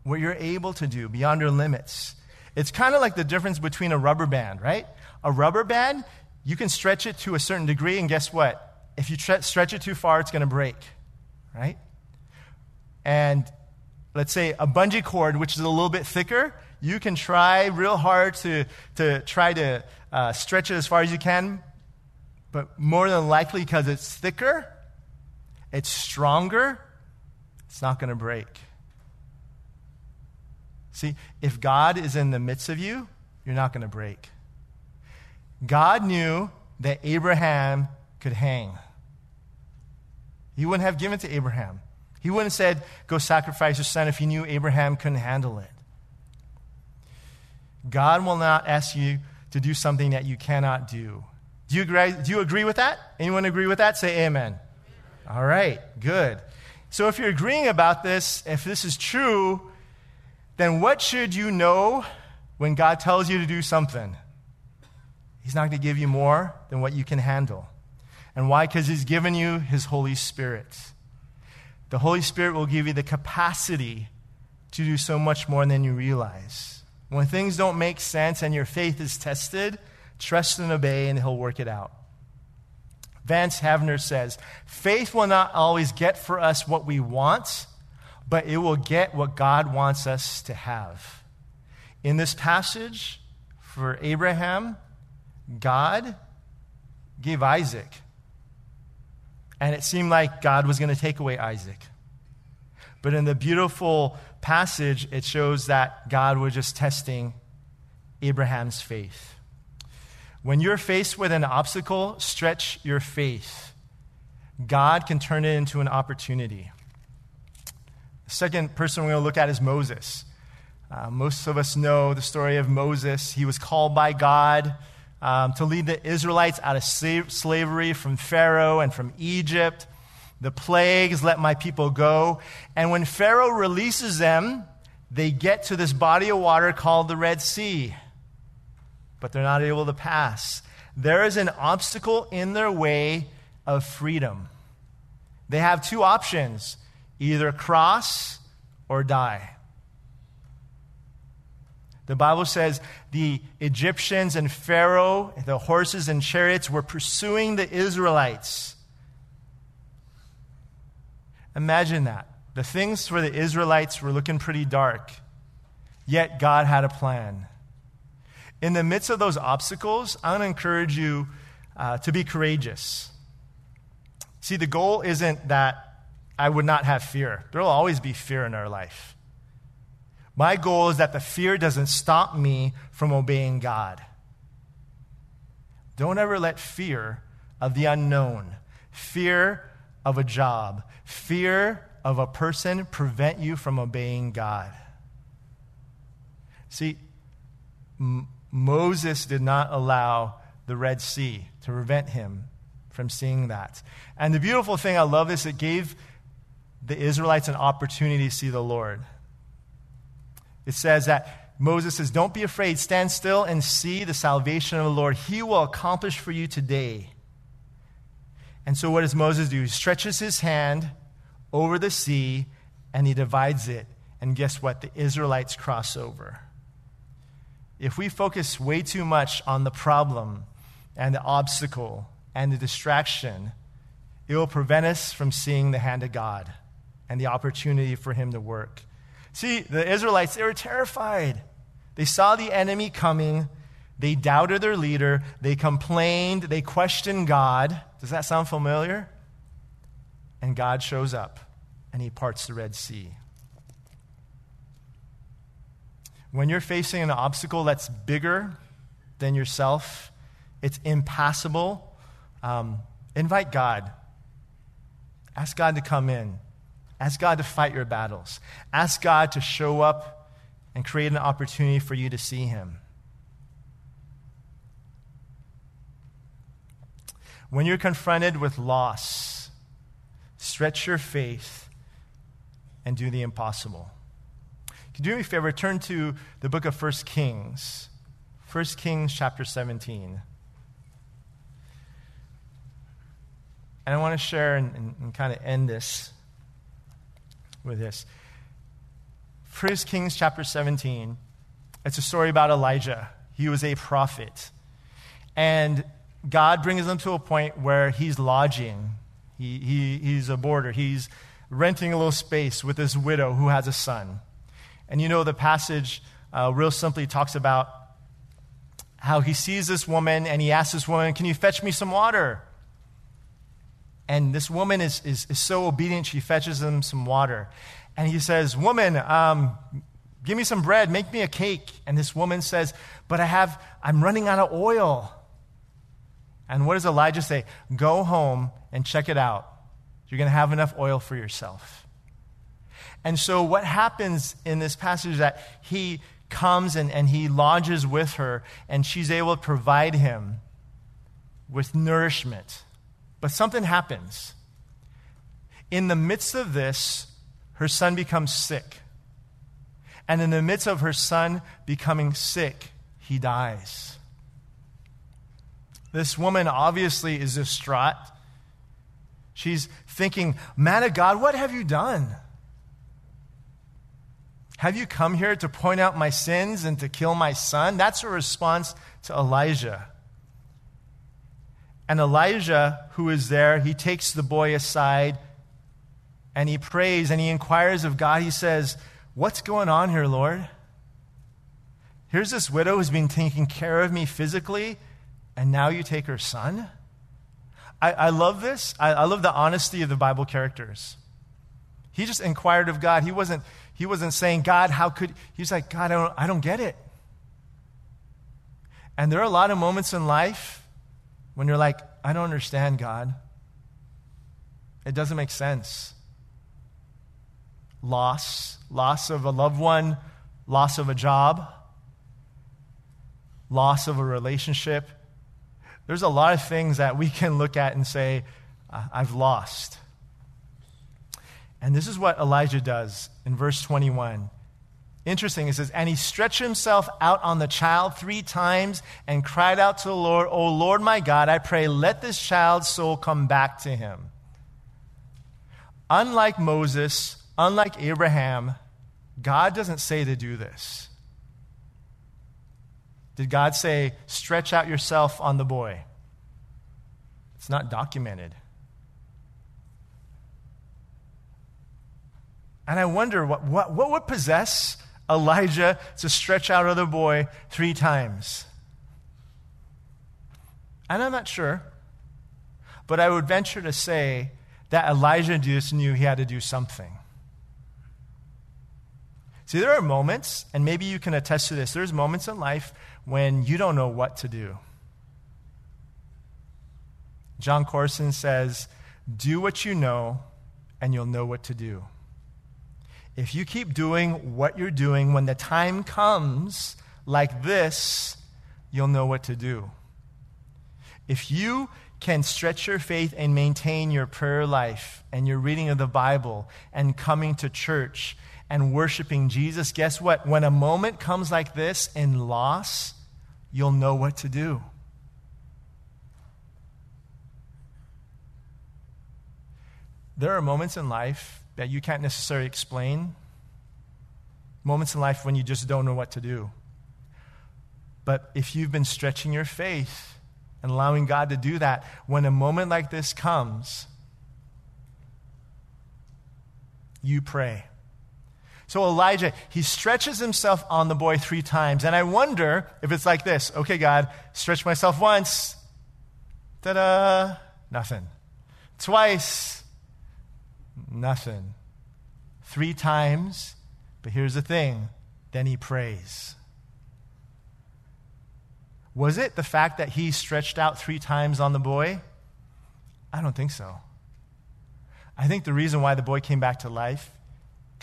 what you're able to do, beyond your limits. It's kind of like the difference between a rubber band, right? A rubber band, you can stretch it to a certain degree, and guess what? If you tre- stretch it too far, it's going to break, right? And let's say a bungee cord, which is a little bit thicker, you can try real hard to, to try to uh, stretch it as far as you can, but more than likely, because it's thicker, it's stronger, it's not going to break. See, if God is in the midst of you, you're not going to break. God knew that Abraham could hang. He wouldn't have given to Abraham. He wouldn't have said, Go sacrifice your son if he knew Abraham couldn't handle it. God will not ask you to do something that you cannot do. Do you agree, do you agree with that? Anyone agree with that? Say amen. All right, good. So if you're agreeing about this, if this is true, then what should you know when God tells you to do something? He's not going to give you more than what you can handle. And why? Because He's given you His Holy Spirit. The Holy Spirit will give you the capacity to do so much more than you realize. When things don't make sense and your faith is tested, trust and obey, and He'll work it out. Vance Havner says, Faith will not always get for us what we want, but it will get what God wants us to have. In this passage, for Abraham, God gave Isaac. And it seemed like God was going to take away Isaac. But in the beautiful passage, it shows that God was just testing Abraham's faith. When you're faced with an obstacle, stretch your faith. God can turn it into an opportunity. The second person we're going to look at is Moses. Uh, most of us know the story of Moses. He was called by God um, to lead the Israelites out of slavery from Pharaoh and from Egypt the plagues, let my people go. And when Pharaoh releases them, they get to this body of water called the Red Sea, but they're not able to pass. There is an obstacle in their way of freedom. They have two options either cross or die. The Bible says the Egyptians and Pharaoh, the horses and chariots, were pursuing the Israelites. Imagine that. The things for the Israelites were looking pretty dark, yet God had a plan. In the midst of those obstacles, I want to encourage you uh, to be courageous. See, the goal isn't that I would not have fear, there will always be fear in our life. My goal is that the fear doesn't stop me from obeying God. Don't ever let fear of the unknown, fear of a job, fear of a person prevent you from obeying God. See, M- Moses did not allow the Red Sea to prevent him from seeing that. And the beautiful thing, I love this, it gave the Israelites an opportunity to see the Lord. It says that Moses says, Don't be afraid, stand still and see the salvation of the Lord. He will accomplish for you today. And so, what does Moses do? He stretches his hand over the sea and he divides it. And guess what? The Israelites cross over. If we focus way too much on the problem and the obstacle and the distraction, it will prevent us from seeing the hand of God and the opportunity for Him to work. See, the Israelites, they were terrified. They saw the enemy coming. They doubted their leader. They complained. They questioned God. Does that sound familiar? And God shows up and he parts the Red Sea. When you're facing an obstacle that's bigger than yourself, it's impassable, um, invite God. Ask God to come in. Ask God to fight your battles. Ask God to show up and create an opportunity for you to see Him. When you're confronted with loss, stretch your faith and do the impossible. Can you do me a favor? Turn to the book of 1 Kings. 1 Kings chapter 17. And I want to share and, and, and kind of end this with this. 1 Kings chapter 17, it's a story about Elijah. He was a prophet. And God brings them to a point where he's lodging. He, he, he's a boarder. He's renting a little space with this widow who has a son. And you know, the passage uh, real simply talks about how he sees this woman and he asks this woman, Can you fetch me some water? And this woman is, is, is so obedient, she fetches him some water. And he says, Woman, um, give me some bread, make me a cake. And this woman says, But I have, I'm running out of oil. And what does Elijah say? Go home and check it out. You're going to have enough oil for yourself. And so, what happens in this passage is that he comes and, and he lodges with her, and she's able to provide him with nourishment but something happens. In the midst of this, her son becomes sick. And in the midst of her son becoming sick, he dies. This woman obviously is distraught. She's thinking, Man of God, what have you done? Have you come here to point out my sins and to kill my son? That's her response to Elijah. And Elijah, who is there, he takes the boy aside and he prays and he inquires of God. He says, What's going on here, Lord? Here's this widow who's been taking care of me physically, and now you take her son? I, I love this. I, I love the honesty of the Bible characters. He just inquired of God. He wasn't, he wasn't saying, God, how could. He's like, God, I don't, I don't get it. And there are a lot of moments in life when you're like, I don't understand, God. It doesn't make sense. Loss, loss of a loved one, loss of a job, loss of a relationship. There's a lot of things that we can look at and say, I've lost. And this is what Elijah does in verse 21. Interesting, it says, And he stretched himself out on the child three times and cried out to the Lord, O Lord my God, I pray, let this child's soul come back to him. unlike Moses, unlike Abraham, God doesn't say to do this. Did God say, stretch out yourself on the boy? It's not documented. And I wonder what, what, what would possess Elijah to stretch out on the boy three times? And I'm not sure. But I would venture to say that Elijah just knew he had to do something. See, there are moments, and maybe you can attest to this, there's moments in life when you don't know what to do. Jon Courson says, Do what you know, and you'll know what to do. If you keep doing what you're doing, when the time comes like this, you'll know what to do. If you can stretch your faith and maintain your prayer life and your reading of the Bible and coming to church and worshiping Jesus, guess what? When a moment comes like this in loss, you'll know what to do. There are moments in life that you can't necessarily explain, moments in life when you just don't know what to do. But if you've been stretching your faith and allowing God to do that, when a moment like this comes, you pray. So Elijah, he stretches himself on the boy three times. And I wonder if it's like this okay, God, stretch myself once. Ta da! Nothing. Twice. Nothing. Three times. But here's the thing then he prays. Was it the fact that he stretched out three times on the boy? I don't think so. I think the reason why the boy came back to life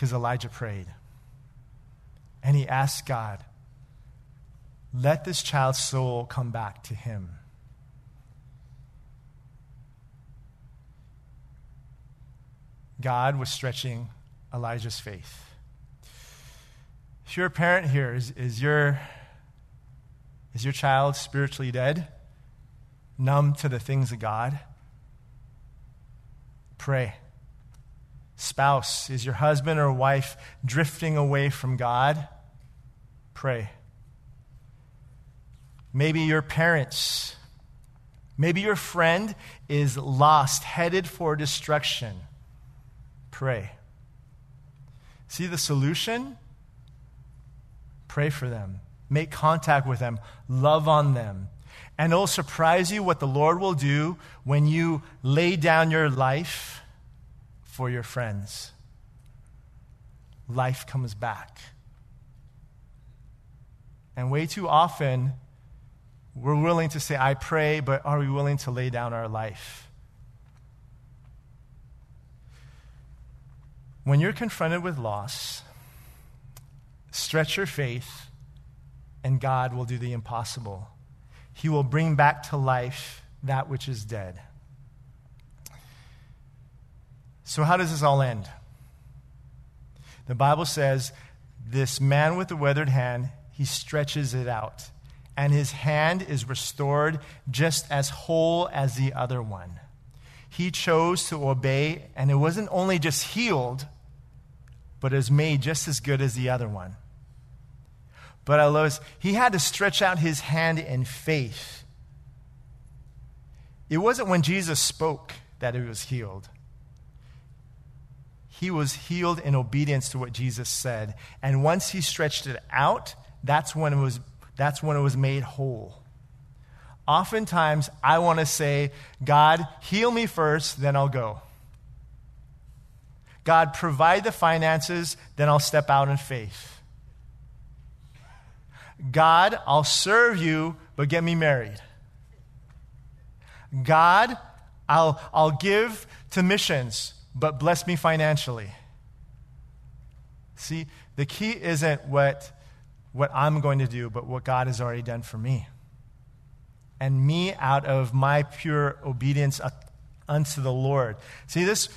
because Elijah prayed. And he asked God, let this child's soul come back to him. God was stretching Elijah's faith. If you're a parent here, is, is, your, is your child spiritually dead? Numb to the things of God? Pray spouse? Is your husband or wife drifting away from God? Pray. Maybe your parents, maybe your friend is lost, headed for destruction. Pray. See the solution? Pray for them. Make contact with them. Love on them. And it'll surprise you what the Lord will do when you lay down your life for your friends. Life comes back. And way too often, we're willing to say, I pray, but are we willing to lay down our life? When you're confronted with loss, stretch your faith, and God will do the impossible. He will bring back to life that which is dead. So, how does this all end? The Bible says this man with the withered hand, he stretches it out, and his hand is restored just as whole as the other one. He chose to obey, and it wasn't only just healed, but it was made just as good as the other one. But I love this. He had to stretch out his hand in faith. It wasn't when Jesus spoke that he was healed he was healed in obedience to what Jesus said. And once he stretched it out, that's when it was, that's when it was made whole. Oftentimes, I want to say, God, heal me first, then I'll go. God, provide the finances, then I'll step out in faith. God, I'll serve you, but get me married. God, I'll, I'll give to missions, but bless me financially. See, the key isn't what, what I'm going to do, but what God has already done for me. And me out of my pure obedience unto the Lord. See, this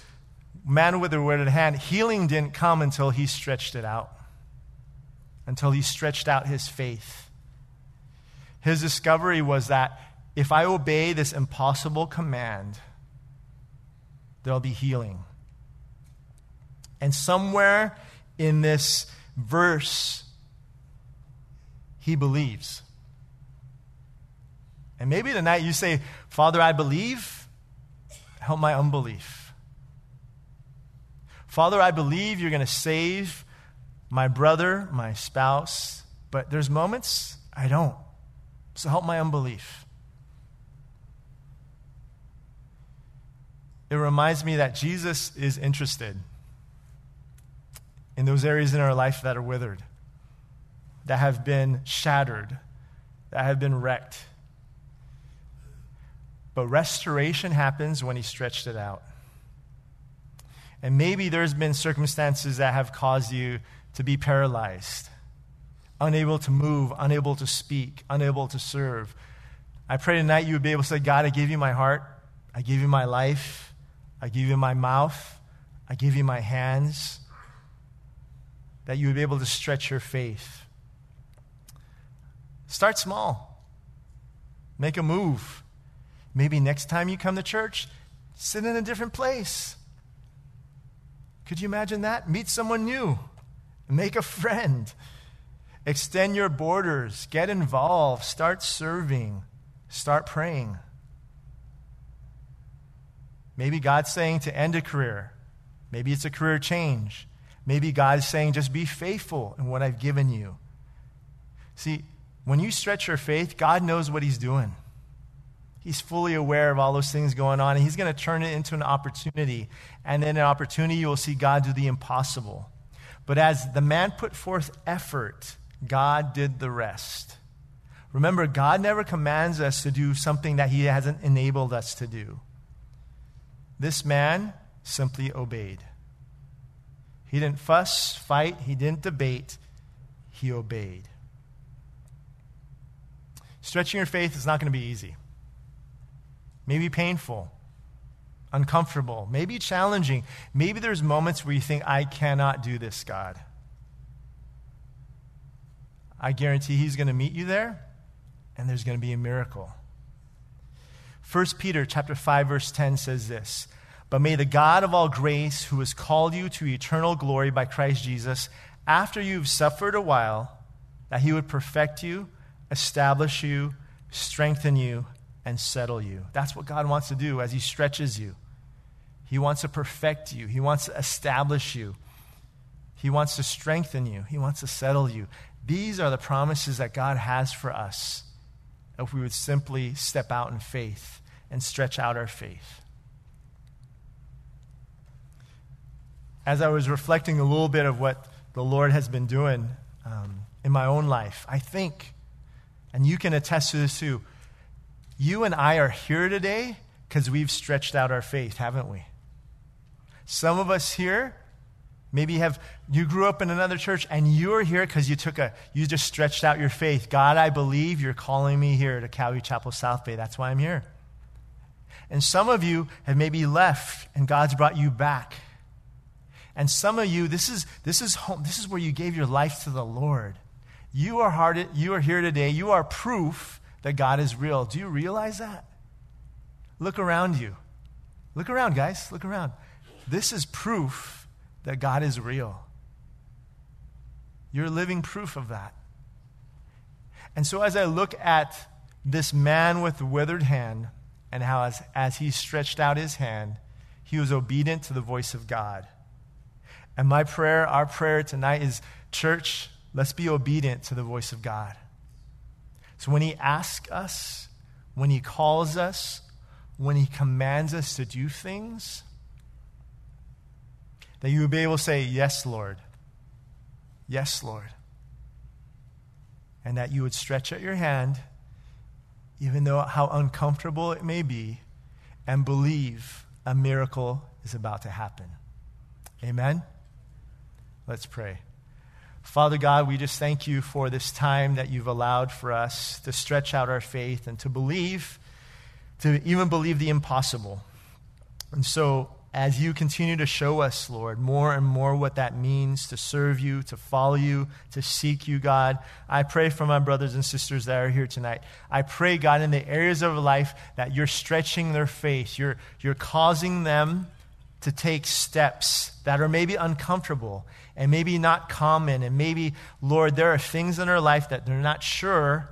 man with the withered hand, healing didn't come until he stretched it out, until he stretched out his faith. His discovery was that if I obey this impossible command, there'll be healing. And somewhere in this verse, he believes. And maybe tonight you say, Father, I believe, help my unbelief. Father, I believe you're going to save my brother, my spouse, but there's moments I don't. So help my unbelief. It reminds me that Jesus is interested in those areas in our life that are withered, that have been shattered, that have been wrecked. But restoration happens when He stretched it out. And maybe there's been circumstances that have caused you to be paralyzed, unable to move, unable to speak, unable to serve. I pray tonight you would be able to say, God, I give you my heart, I give you my life, I give you my mouth, I give you my hands, that you would be able to stretch your faith. Start small, make a move. Maybe next time you come to church, sit in a different place. Could you imagine that? Meet someone new, make a friend, extend your borders, get involved, start serving, start praying. Maybe God's saying to end a career. Maybe it's a career change. Maybe God's saying just be faithful in what I've given you. See, when you stretch your faith, God knows what He's doing. He's fully aware of all those things going on, and he's going to turn it into an opportunity. And in an opportunity, you will see God do the impossible. But as the man put forth effort, God did the rest. Remember, God never commands us to do something that he hasn't enabled us to do. This man simply obeyed. He didn't fuss, fight, he didn't debate, he obeyed. Stretching your faith is not going to be easy maybe painful, uncomfortable, maybe challenging. Maybe there's moments where you think, I cannot do this, God. I guarantee He's going to meet you there, and there's going to be a miracle. 1 Peter chapter 5 verse 10 says this, "But may the God of all grace, who has called you to eternal glory by Christ Jesus, after you've suffered a while, that he would perfect you, establish you, strengthen you, and settle you. That's what God wants to do as He stretches you. He wants to perfect you, He wants to establish you, He wants to strengthen you, He wants to settle you. These are the promises that God has for us if we would simply step out in faith and stretch out our faith. As I was reflecting a little bit of what the Lord has been doing um, in my own life, I think, and you can attest to this too, you and I are here today because we've stretched out our faith, haven't we? Some of us here maybe have you grew up in another church and you're here because you took a you just stretched out your faith. God, I believe you're calling me here to Calvary Chapel South Bay. That's why I'm here. And some of you have maybe left and God's brought you back. And some of you, this is this is home, this is where you gave your life to the Lord. You are hard, you are here today. You are proof that God is real. Do you realize that? Look around you. Look around, guys. Look around. This is proof that God is real. You're living proof of that. And so, as I look at this man with the withered hand, and how as, as he stretched out his hand, he was obedient to the voice of God. And my prayer, our prayer tonight is church, let's be obedient to the voice of God. So when he asks us, when he calls us, when he commands us to do things, that you would be able to say, Yes, Lord. Yes, Lord. And that you would stretch out your hand, even though how uncomfortable it may be, and believe a miracle is about to happen. Amen? Let's pray. Father God, we just thank you for this time that you've allowed for us to stretch out our faith and to believe, to even believe the impossible. And so, as you continue to show us, Lord, more and more what that means to serve you, to follow you, to seek you, God, I pray for my brothers and sisters that are here tonight. I pray, God, in the areas of life that you're stretching their faith, you're, you're causing them to take steps that are maybe uncomfortable and maybe not common. And maybe, Lord, there are things in their life that they're not sure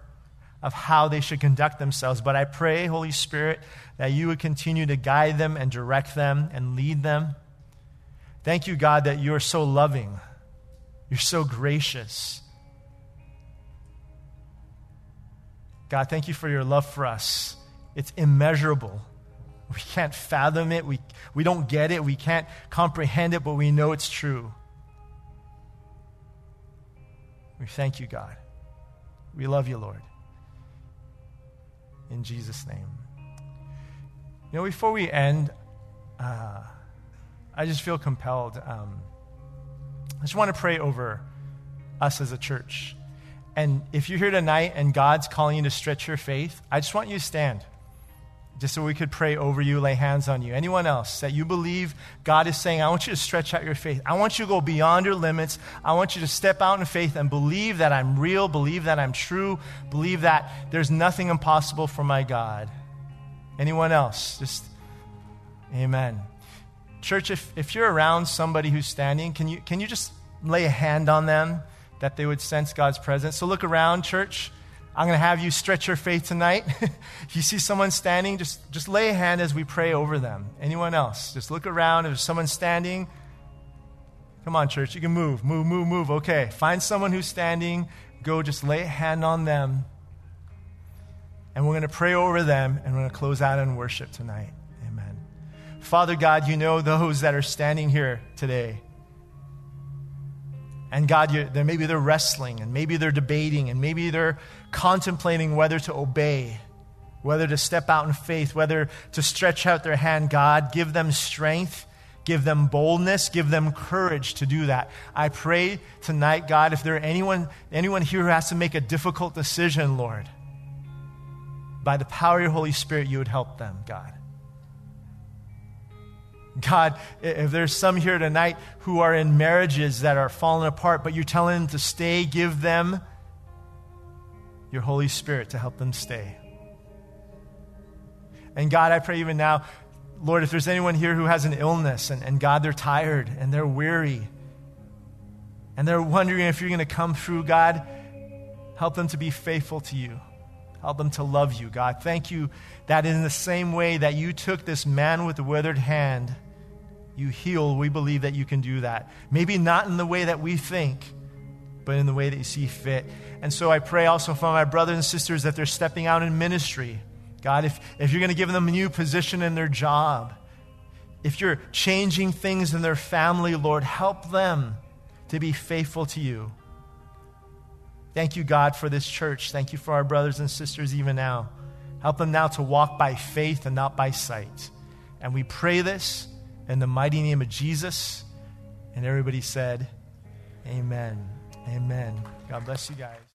of how they should conduct themselves. But I pray, Holy Spirit, that you would continue to guide them and direct them and lead them. Thank you, God, that you are so loving, you're so gracious. God, thank you for your love for us. It's immeasurable. We can't fathom it. We, we don't get it. We can't comprehend it, but we know it's true. We thank you, God. We love you, Lord. In Jesus' name. You know, before we end, uh, I just feel compelled. Um, I just want to pray over us as a church. And if you're here tonight and God's calling you to stretch your faith, I just want you to stand just so we could pray over you, lay hands on you. Anyone else that you believe God is saying, I want you to stretch out your faith. I want you to go beyond your limits. I want you to step out in faith and believe that I'm real, believe that I'm true, believe that there's nothing impossible for my God. Anyone else? Just, amen. Church, if, if you're around somebody who's standing, can you, can you just lay a hand on them that they would sense God's presence? So look around, church. I'm going to have you stretch your faith tonight. if you see someone standing, just, just lay a hand as we pray over them. Anyone else? Just look around. If someone's standing, come on, church. You can move, move, move, move. Okay. Find someone who's standing. Go just lay a hand on them. And we're going to pray over them and we're going to close out in worship tonight. Amen. Father God, you know those that are standing here today. And God, they're, maybe they're wrestling, and maybe they're debating, and maybe they're contemplating whether to obey, whether to step out in faith, whether to stretch out their hand. God, give them strength, give them boldness, give them courage to do that. I pray tonight, God, if there are anyone, anyone here who has to make a difficult decision, Lord, by the power of your Holy Spirit, you would help them, God. God, if there's some here tonight who are in marriages that are falling apart, but you're telling them to stay, give them your Holy Spirit to help them stay. And God, I pray even now, Lord, if there's anyone here who has an illness and, and God, they're tired and they're weary and they're wondering if you're going to come through, God, help them to be faithful to you. Help them to love you, God. Thank you that in the same way that you took this man with the withered hand, you heal. We believe that you can do that. Maybe not in the way that we think, but in the way that you see fit. And so I pray also for my brothers and sisters that they're stepping out in ministry. God, if, if you're going to give them a new position in their job, if you're changing things in their family, Lord, help them to be faithful to you. Thank you, God, for this church. Thank you for our brothers and sisters even now. Help them now to walk by faith and not by sight. And we pray this in the mighty name of Jesus. And everybody said, Amen. Amen. God bless you guys.